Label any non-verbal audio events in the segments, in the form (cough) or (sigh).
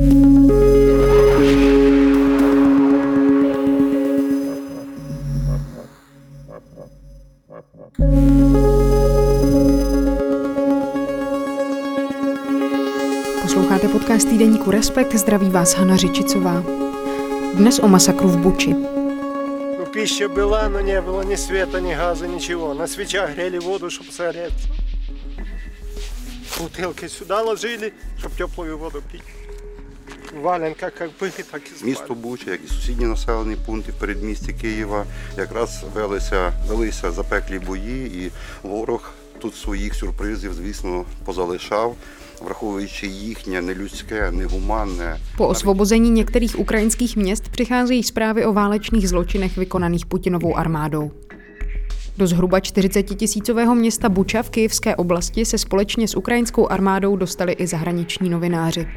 Posloucháte podcast týdeníku Respekt, zdraví vás Hana Řičicová. Dnes o masakru v Buči. Ну, пища была, но не было ни света, ни газа, ничего. На свечах грели воду, чтобы согреться. Бутылки сюда ложили, чтобы теплую воду пить. В валенках как были, (laughs) так и спали. Місто Буча, як і сусідні населені пункти в передмісті Києва, якраз велися, велися запеклі бої, і ворог тут своїх сюрпризів, звісно, позалишав, враховуючи їхнє нелюдське, негуманне. Po osvobození některých ukrajinských měst přicházejí zprávy o válečných zločinech vykonaných Putinovou armádou. Do zhruba 40 tisícového města Buča v Kyjevské oblasti se společně s ukrajinskou armádou dostali i zahraniční novináři.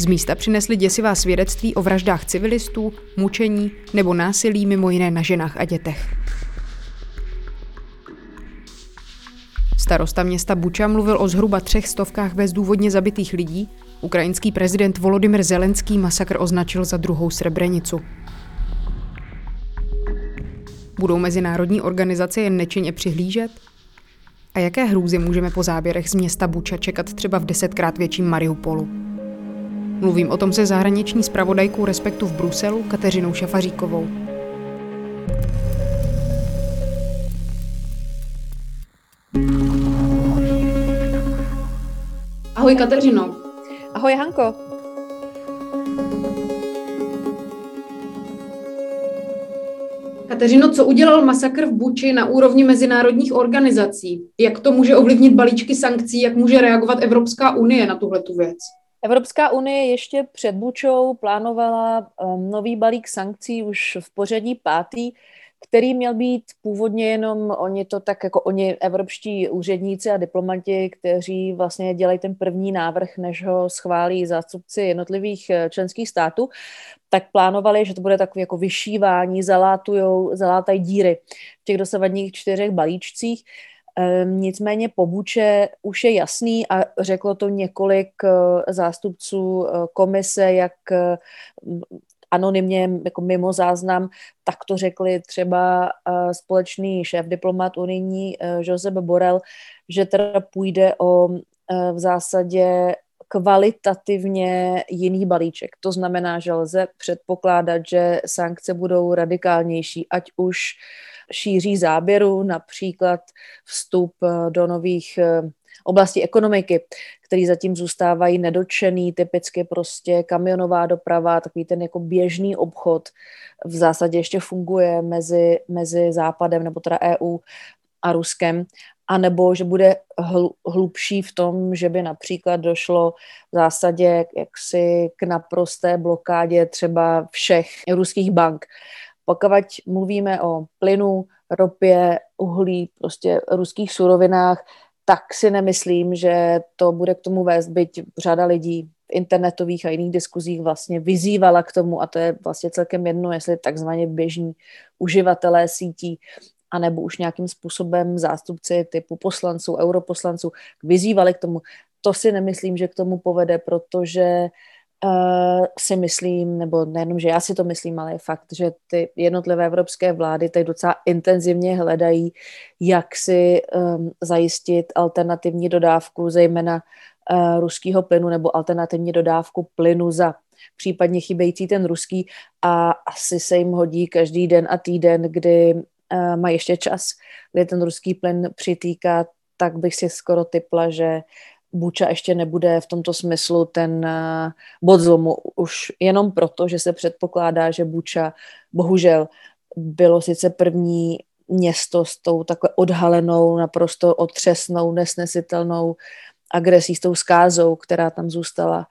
Z místa přinesli děsivá svědectví o vraždách civilistů, mučení nebo násilí mimo jiné na ženách a dětech. Starosta města Buča mluvil o zhruba třech stovkách bezdůvodně zabitých lidí. Ukrajinský prezident Volodymyr Zelenský masakr označil za druhou Srebrenicu. Budou mezinárodní organizace jen nečinně přihlížet? A jaké hrůzy můžeme po záběrech z města Buča čekat třeba v desetkrát větším Mariupolu? Mluvím o tom se zahraniční zpravodajkou Respektu v Bruselu Kateřinou Šafaříkovou. Ahoj Kateřino. Ahoj Hanko. Kateřino, co udělal masakr v Buči na úrovni mezinárodních organizací? Jak to může ovlivnit balíčky sankcí? Jak může reagovat Evropská unie na tuhle tu věc? Evropská unie ještě před Bučou plánovala um, nový balík sankcí už v pořadí pátý, který měl být původně jenom oni to tak jako oni evropští úředníci a diplomati, kteří vlastně dělají ten první návrh, než ho schválí zástupci jednotlivých eh, členských států, tak plánovali, že to bude takové jako vyšívání, zalátujou, zalátají díry v těch dosavadních čtyřech balíčcích. Ehm, nicméně po Buče už je jasný a řeklo to několik eh, zástupců eh, komise, jak anonymně, jako mimo záznam, tak to řekli třeba uh, společný šéf diplomat unijní uh, Josep Borel, že teda půjde o uh, v zásadě kvalitativně jiný balíček. To znamená, že lze předpokládat, že sankce budou radikálnější, ať už šíří záběru, například vstup do nových oblasti ekonomiky, který zatím zůstávají nedočený, typicky prostě kamionová doprava, takový ten jako běžný obchod v zásadě ještě funguje mezi, mezi Západem nebo teda EU a Ruskem, a nebo že bude hl, hlubší v tom, že by například došlo v zásadě jaksi k naprosté blokádě třeba všech ruských bank. Pokud mluvíme o plynu, ropě, uhlí, prostě ruských surovinách, tak si nemyslím, že to bude k tomu vést, byť řada lidí v internetových a jiných diskuzích vlastně vyzývala k tomu, a to je vlastně celkem jedno, jestli takzvaně běžní uživatelé sítí, anebo už nějakým způsobem zástupci typu poslanců, europoslanců vyzývali k tomu. To si nemyslím, že k tomu povede, protože uh, si myslím, nebo nejenom, že já si to myslím, ale je fakt, že ty jednotlivé evropské vlády teď docela intenzivně hledají, jak si um, zajistit alternativní dodávku, zejména uh, ruského plynu nebo alternativní dodávku plynu za případně chybějící ten ruský. A asi se jim hodí každý den a týden, kdy uh, má ještě čas, kdy ten ruský plyn přitýká, tak bych si skoro typla, že Buča ještě nebude v tomto smyslu ten eh, bod zlomu už jenom proto, že se předpokládá, že Buča bohužel bylo sice první město s tou takhle odhalenou, naprosto otřesnou, nesnesitelnou agresí, s tou skázou, která tam zůstala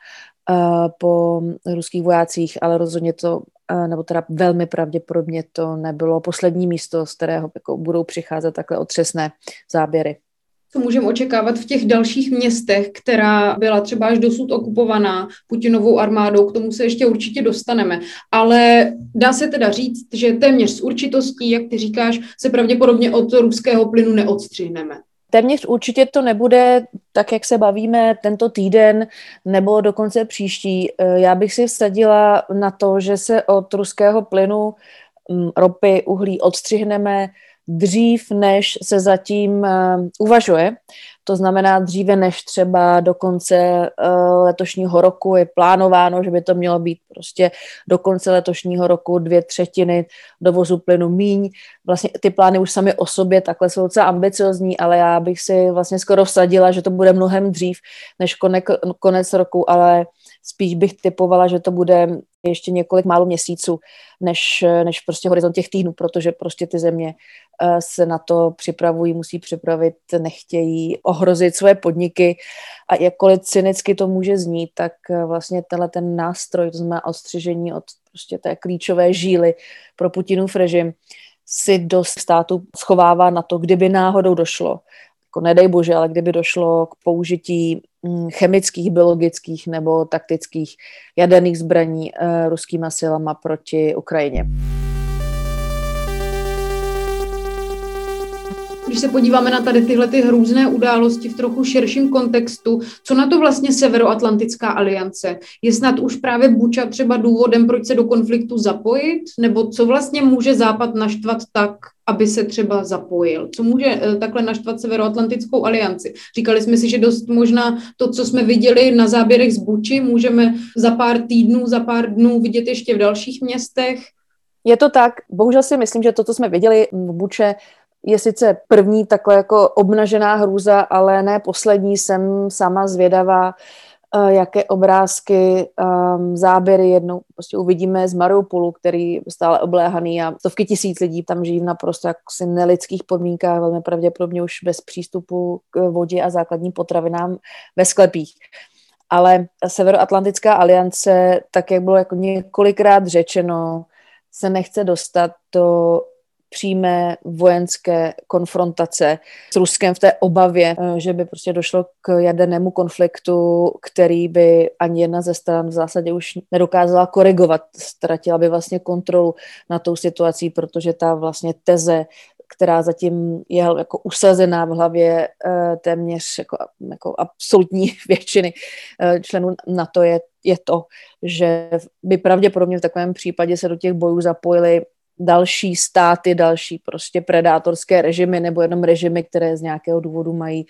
uh, po ruských vojácích, ale rozhodně to, uh, nebo teda velmi pravděpodobně to nebylo poslední místo, z kterého jako budou přicházet takhle otřesné záběry co můžeme očekávat v těch dalších městech, která byla třeba až dosud okupovaná Putinovou armádou, k tomu se ještě určitě dostaneme. Ale dá se teda říct, že téměř s určitostí, jak ty říkáš, se pravděpodobně od ruského plynu neodstřihneme. Téměř určitě to nebude tak, jak se bavíme tento týden nebo dokonce příští. Eh, já bych si vsadila na to, že se od ruského plynu, mm, ropy, uhlí odstřihneme dřív, než se zatím uh, uvažuje. To znamená dříve než třeba do konce uh, letošního roku je plánováno, že by to mělo být prostě do konce letošního roku dvě třetiny dovozu plynu míň. Vlastně ty plány už sami o sobě takhle jsou docela ambiciozní, ale já bych si vlastně skoro vsadila, že to bude mnohem dřív než konec, roku, ale spíš bych typovala, že to bude ještě několik málo měsíců, než, než prostě horizont těch týdnů, protože prostě ty země eh, se na to připravují, musí připravit, nechtějí ohrozit své podniky a jakkoliv cynicky to může znít, tak eh, vlastně tenhle ten nástroj, to znamená ostřižení od prostě té klíčové žíly pro Putinův režim, si dost státu schovává na to, kdyby náhodou došlo jako nedej bože, ale kdyby došlo k použití mm, chemických, biologických nebo taktických jaderných zbraní uh, ruskýma silama proti Ukrajině. Když se podíváme na tady tyhle ty hrůzné události v trochu širším kontextu, co na to vlastně Severoatlantická aliance? Je snad už právě Buča třeba důvodem, proč se do konfliktu zapojit? Nebo co vlastně může Západ naštvat tak, aby se třeba zapojil? Co může eh, takhle naštvat Severoatlantickou alianci? Říkali jsme si, že dost možná to, co jsme viděli na záběrech z Buči, můžeme za pár týdnů, za pár dnů vidět ještě v dalších městech. Je to tak. Bohužel si myslím, že to, co jsme viděli v Buče, je sice první takhle jako obnažená hrůza, ale ne poslední. Jsem sama zvědavá, eh, jaké obrázky, um, záběry jednou prostě uvidíme z Mariupolu, který je stále obléhaný a stovky tisíc lidí tam žijí v naprosto jaksi nelidských podmínkách, velmi pravděpodobně už bez přístupu k vodě a základním potravinám ve sklepích. Ale Severoatlantická aliance, tak jak bylo jako několikrát řečeno, se nechce dostat do přímé vojenské konfrontace s Ruskem v té obavě, eh, že by prostě došlo k jadernému konfliktu, který by ani jedna ze stran v zásadě už nedokázala korigovat. Ztratila by vlastně kontrolu na tou situací, protože ta vlastně teze která zatím je jako usazená v hlavě eh, téměř jako, jako absolutní (laughs) většiny eh, členů NATO je, je to, že by pravděpodobně v takovém případě se do těch bojů zapojili další státy, další prostě predátorské režimy nebo jenom režimy, které z nějakého důvodu mají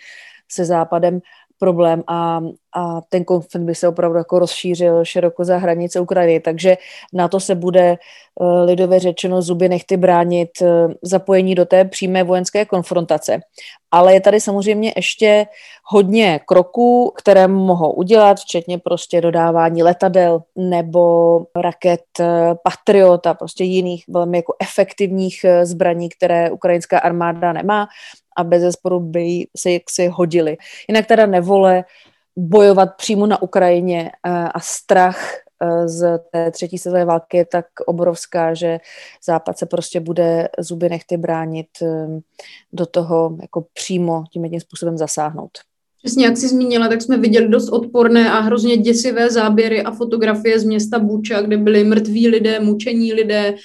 se západem problém a, a ten konflikt by se opravdu jako rozšířil široko za hranice Ukrajiny. Takže na to se bude uh, lidově řečeno zuby nechty bránit uh, zapojení do té přímé vojenské konfrontace. Ale je tady samozřejmě ještě hodně kroků, které mohou udělat, včetně prostě dodávání letadel nebo raket eh, Patriot a prostě jiných velmi jako efektivních zbraní, které ukrajinská armáda nemá a bez zesporu by se jaksi hodili. Jinak teda nevole bojovat přímo na Ukrajině eh, a strach eh, z té třetí světové války je tak obrovská, že Západ se prostě bude zuby nechty bránit eh, do toho jako přímo tím jedním způsobem zasáhnout. Přesně, jak jsi zmínila, tak jsme viděli dost odporné a hrozně děsivé záběry a fotografie z města Buča, kde byli mrtví lidé, mučení lidé,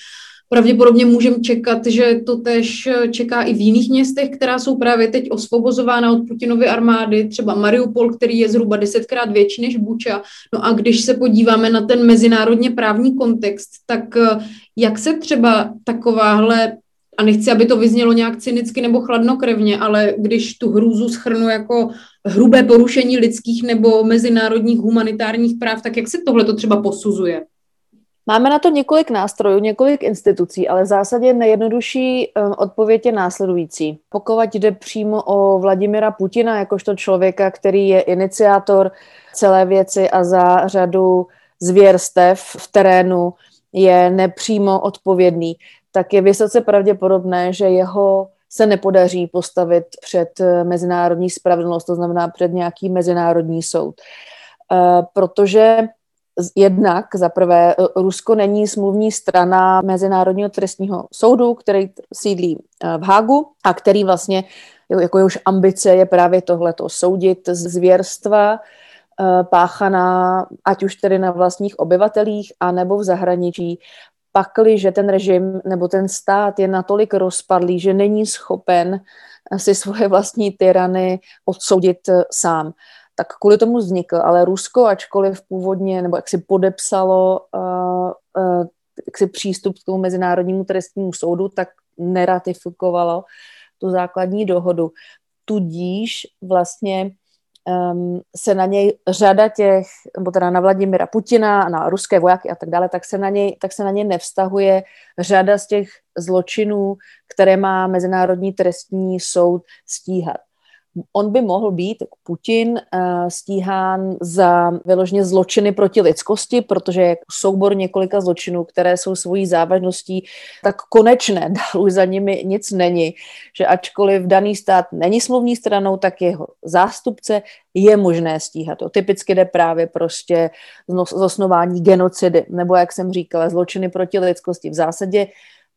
Pravděpodobně můžeme čekat, že to tež čeká i v jiných městech, která jsou právě teď osvobozována od Putinovy armády, třeba Mariupol, který je zhruba desetkrát větší než Buča. No a když se podíváme na ten mezinárodně právní kontext, tak eh, jak se třeba takováhle a nechci, aby to vyznělo nějak cynicky nebo chladnokrevně, ale když tu hrůzu schrnu jako hrubé porušení lidských nebo mezinárodních humanitárních práv, tak jak se tohle to třeba posuzuje? Máme na to několik nástrojů, několik institucí, ale v zásadě nejjednodušší um, odpověď je následující. Pokud jde přímo o Vladimira Putina, jakožto člověka, který je iniciátor celé věci a za řadu zvěrstev v terénu je nepřímo odpovědný, tak je vysoce pravděpodobné, že jeho se nepodaří postavit před eh, mezinárodní spravedlnost, to znamená před nějaký mezinárodní soud. Uh, protože Jednak za prvé, e, Rusko není smluvní strana Mezinárodního trestního soudu, který sídlí e, v Hágu a který vlastně, jako jehož ambice je právě tohleto, soudit zvěrstva e, páchaná, ať už tedy na vlastních obyvatelích, anebo v zahraničí, pakli, že ten režim nebo ten stát je natolik rozpadlý, že není schopen si svoje vlastní tyrany odsoudit sám. Tak kvůli tomu vznikl, ale Rusko, ačkoliv původně, nebo jak si podepsalo uh, uh, jak si přístup k tomu Mezinárodnímu trestnímu soudu, tak neratifikovalo tu základní dohodu. Tudíž vlastně um, se na něj řada těch, nebo teda na Vladimira Putina, na ruské vojáky a tak dále, tak se na něj, tak se na něj nevztahuje řada z těch zločinů, které má Mezinárodní trestní soud stíhat on by mohl být, Putin, eh, stíhán za vyloženě zločiny proti lidskosti, protože je soubor několika zločinů, které jsou svojí závažností tak konečné, (laughs) dál už za nimi nic není, že ačkoliv daný stát není smluvní stranou, tak jeho zástupce je možné stíhat. To typicky jde právě prostě zosnování genocidy, nebo jak jsem říkala, zločiny proti lidskosti. V zásadě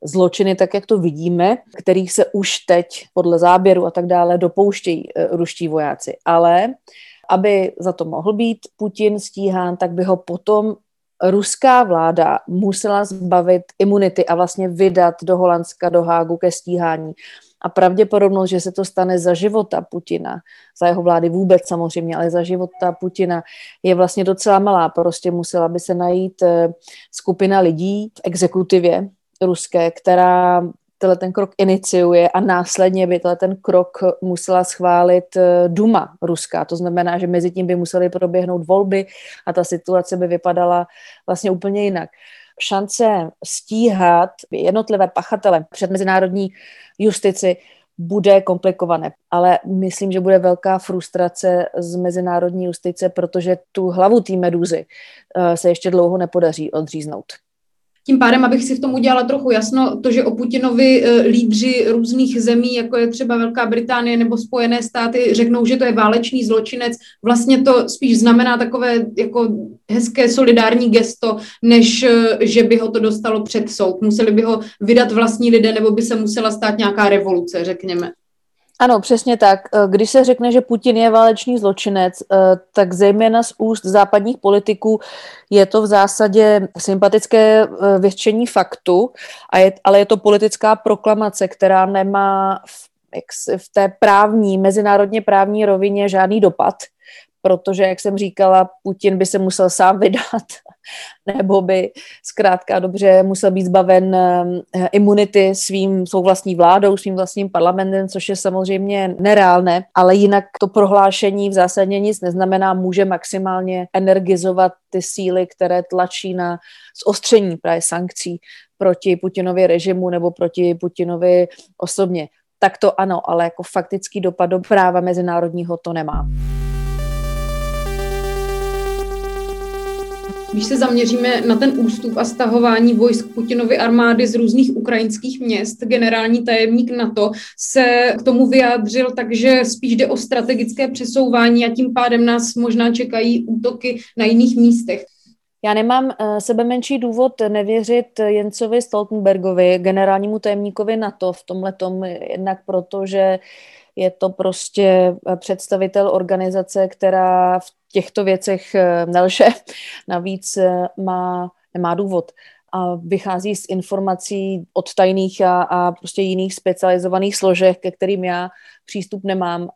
zločiny, tak jak to vidíme, kterých se už teď podle záběru a tak dále dopouštějí eh, ruští vojáci. Ale aby za to mohl být Putin stíhán, tak by ho potom ruská vláda musela zbavit imunity a vlastně vydat do Holandska, do Hágu ke stíhání. A pravděpodobnost, že se to stane za života Putina, za jeho vlády vůbec samozřejmě, ale za života Putina je vlastně docela malá. Prostě musela by se najít eh, skupina lidí v exekutivě, ruské, která tenhle ten krok iniciuje a následně by tenhle ten krok musela schválit eh, Duma ruská. To znamená, že mezi tím by musely proběhnout volby a ta situace by vypadala vlastně úplně jinak. Šance stíhat jednotlivé pachatele před mezinárodní justici bude komplikované, ale myslím, že bude velká frustrace z mezinárodní justice, protože tu hlavu té meduzy eh, se ještě dlouho nepodaří odříznout. Tím pádem, abych si v tom udělala trochu jasno, to, že o Putinovi e, lídři různých zemí, jako je třeba Velká Británie nebo Spojené státy, řeknou, že to je válečný zločinec, vlastně to spíš znamená takové jako hezké solidární gesto, než e, že by ho to dostalo před soud. Museli by ho vydat vlastní lidé, nebo by se musela stát nějaká revoluce, řekněme. Ano, přesně tak. Eh, když se řekne, že Putin je válečný zločinec, eh, tak zejména z úst západních politiků je to v zásadě sympatické eh, vyřčení faktu, ale je to politická proklamace, která nemá v, v té právní, mezinárodně právní rovině žádný dopad protože, jak jsem říkala, Putin by se musel sám vydat, (laughs) nebo by zkrátka dobře musel být zbaven eh, imunity svým, svou vlastní vládou, svým vlastním parlamentem, což je samozřejmě nereálné, ale jinak to prohlášení v zásadě nic neznamená, může maximálně energizovat ty síly, které tlačí na zostření právě sankcí proti Putinovi režimu nebo proti Putinovi osobně. Tak to ano, ale jako faktický dopad do práva mezinárodního to nemá. Když se zaměříme na ten ústup a stahování vojsk Putinovy armády z různých ukrajinských měst, generální tajemník NATO se k tomu vyjádřil, takže spíš jde o strategické přesouvání a tím pádem nás možná čekají útoky na jiných místech. Já nemám uh, sebe menší důvod nevěřit Jencovi Stoltenbergovi, generálnímu tajemníkovi NATO v tomhle tom, jednak proto, že je to prostě představitel organizace, která v těchto věcech eh, nelže. (laughs) Navíc eh, má, nemá důvod a vychází z informací od tajných a, a prostě jiných specializovaných složek, ke kterým já přístup nemám.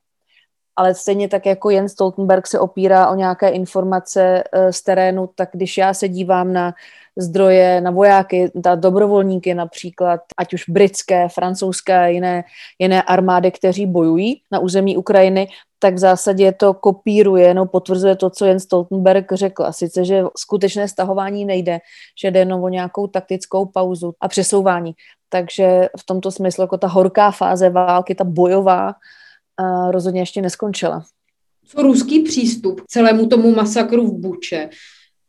Ale stejně tak jako Jens Stoltenberg se opírá o nějaké informace eh, z terénu, tak když já se dívám na zdroje na vojáky, na dobrovolníky například, ať už britské, francouzské, jiné, jiné armády, kteří bojují na území Ukrajiny, tak v zásadě to kopíruje, no potvrzuje to, co Jens Stoltenberg řekl. A sice, že skutečné stahování nejde, že jde jenom o nějakou taktickou pauzu a přesouvání. Takže v tomto smyslu jako ta horká fáze války, ta bojová, rozhodně ještě neskončila. Co ruský přístup k celému tomu masakru v Buče?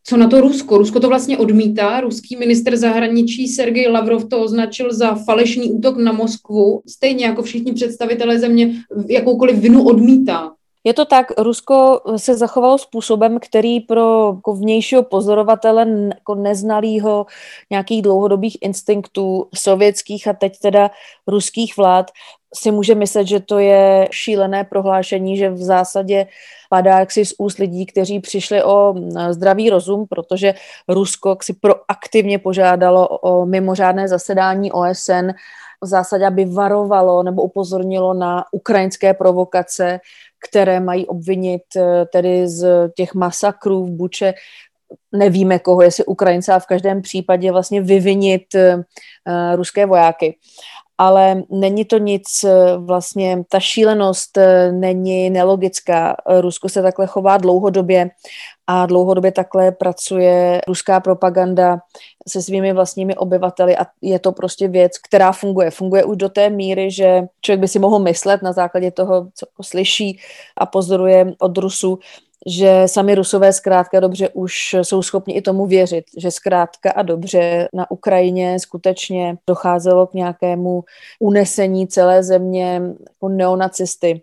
Co na to Rusko? Rusko to vlastně odmítá. Ruský minister zahraničí Sergej Lavrov to označil za falešný útok na Moskvu. Stejně jako všichni představitelé země jakoukoliv vinu odmítá. Je to tak, Rusko se zachovalo způsobem, který pro jako vnějšího pozorovatele jako neznalýho nějakých dlouhodobých instinktů sovětských a teď teda ruských vlád si může myslet, že to je šílené prohlášení, že v zásadě padá jaksi z úst lidí, kteří přišli o zdravý rozum, protože Rusko si proaktivně požádalo o mimořádné zasedání OSN v zásadě, aby varovalo nebo upozornilo na ukrajinské provokace, které mají obvinit eh, tedy z těch masakrů v Buče. Nevíme koho, jestli Ukrajince a v každém případě vlastně vyvinit uh, ruské vojáky ale není to nic, eh, vlastně ta šílenost eh, není nelogická. Rusko se takhle chová dlouhodobě a dlouhodobě takhle pracuje ruská propaganda se svými vlastními obyvateli a je to prostě věc, která funguje. Funguje už do té míry, že člověk by si mohl myslet na základě toho, co slyší a pozoruje od Rusu, že sami Rusové zkrátka dobře už jsou schopni i tomu věřit, že zkrátka a dobře na Ukrajině skutečně docházelo k nějakému unesení celé země jako neonacisty.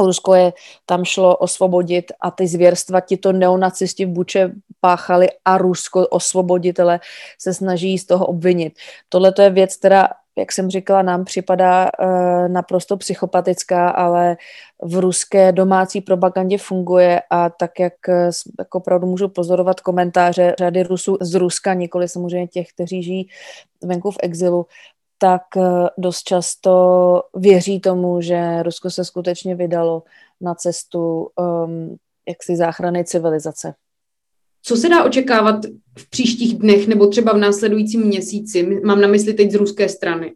Rusko je tam šlo osvobodit a ty zvěrstva tito neonacisti v Buče páchali a Rusko osvoboditele se snaží z toho obvinit. Tohle to je věc, která jak jsem říkala, nám připadá uh, naprosto psychopatická, ale v ruské domácí propagandě funguje a tak, jak eh, jako opravdu můžu pozorovat komentáře řady Rusů z Ruska, nikoli samozřejmě těch, kteří žijí venku v exilu, tak uh, dost často věří tomu, že Rusko se skutečně vydalo na cestu um, jaksi záchrany civilizace. Co se dá očekávat v příštích dnech nebo třeba v následujícím měsíci? Mám na mysli teď z ruské strany.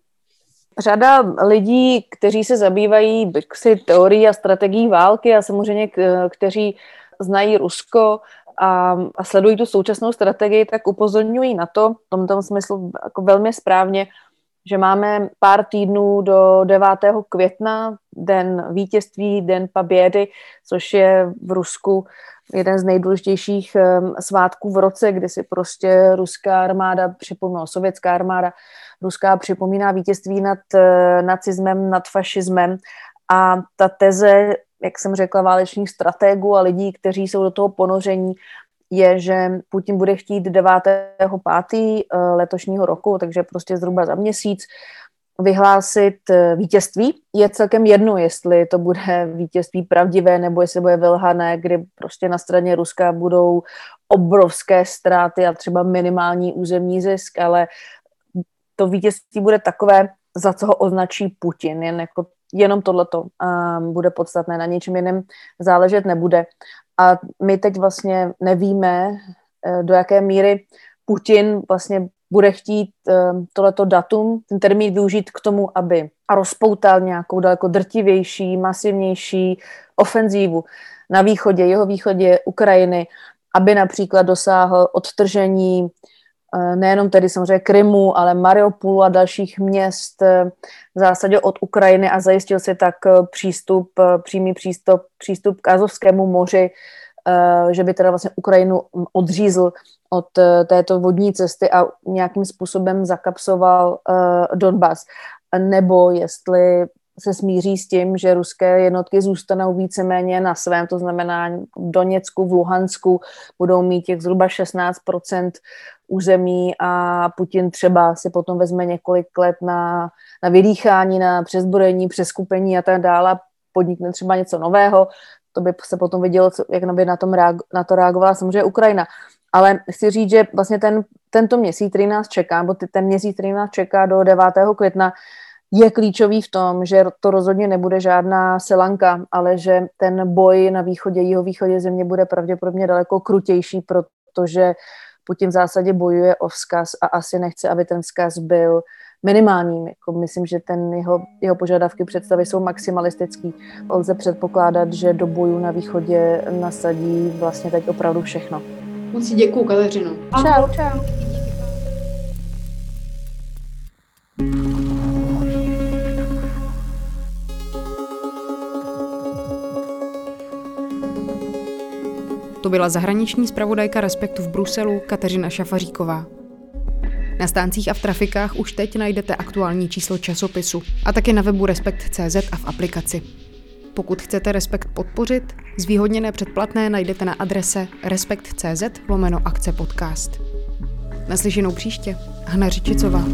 Řada lidí, kteří se zabývají si teorií a strategií války a samozřejmě kteří znají Rusko a, a sledují tu současnou strategii, tak upozorňují na to, v tomto smyslu jako velmi správně, že máme pár týdnů do 9. května, den vítězství, den pabědy, což je v Rusku jeden z nejdůležitějších svátků v roce, kdy si prostě ruská armáda připomíná, sovětská armáda ruská připomíná vítězství nad eh, nacismem, nad fašismem a ta teze, jak jsem řekla, válečných strategů a lidí, kteří jsou do toho ponoření, je, že Putin bude chtít 9.5. Eh, letošního roku, takže prostě zhruba za měsíc, vyhlásit eh, vítězství. Je celkem jedno, jestli to bude (laughs) vítězství pravdivé nebo jestli bude vylhané, kdy prostě na straně Ruska budou obrovské ztráty a třeba minimální územní zisk, ale to vítězství bude takové, za co ho označí Putin. Jen jako, jenom tohleto um, bude podstatné, na ničem jiném záležet nebude. A my teď vlastně nevíme, eh, do jaké míry Putin vlastně bude chtít um, tohleto datum, ten termín využít k tomu, aby rozpoutal nějakou daleko drtivější, masivnější ofenzívu na východě, jeho východě Ukrajiny, aby například dosáhl odtržení Eh, nejenom tedy samozřejmě Krymu, ale Mariupolu a dalších měst eh, v zásadě od Ukrajiny a zajistil si tak eh, přístup, přímý přístup, přístup k Azovskému moři, že by teda vlastně Ukrajinu odřízl od této vodní cesty a nějakým způsobem zakapsoval Donbass. Nebo jestli se smíří s tím, že ruské jednotky zůstanou víceméně na svém, to znamená v Doněcku, v Luhansku budou mít těch zhruba 16% území a Putin třeba si potom vezme několik let na, na vydýchání, na přezbrojení, přeskupení a tak dále, podnikne třeba něco nového, to by se potom vidělo, co, jak by na, tom reago, na to reagovala samozřejmě Ukrajina. Ale chci říct, že vlastně ten, tento měsíc, který nás čeká, nebo ten měsíc, který nás čeká do 9. května, je klíčový v tom, že to rozhodně nebude žádná selanka, ale že ten boj na východě, jeho východě země bude pravděpodobně daleko krutější, protože Putin v zásadě bojuje o vzkaz a asi nechce, aby ten vzkaz byl minimálním. Jako myslím, že ten jeho, jeho požadavky představy jsou maximalistický. Lze předpokládat, že do bojů na východě nasadí vlastně teď opravdu všechno. Moc děkuju, Kateřino. Čau, čau. To byla zahraniční zpravodajka Respektu v Bruselu Kateřina Šafaříková. Na stáncích a v trafikách už teď najdete aktuální číslo časopisu a také na webu Respekt.cz a v aplikaci. Pokud chcete Respekt podpořit, zvýhodněné předplatné najdete na adrese respekt.cz lomeno akce podcast. Naslyšenou příště. Hana Řičicová.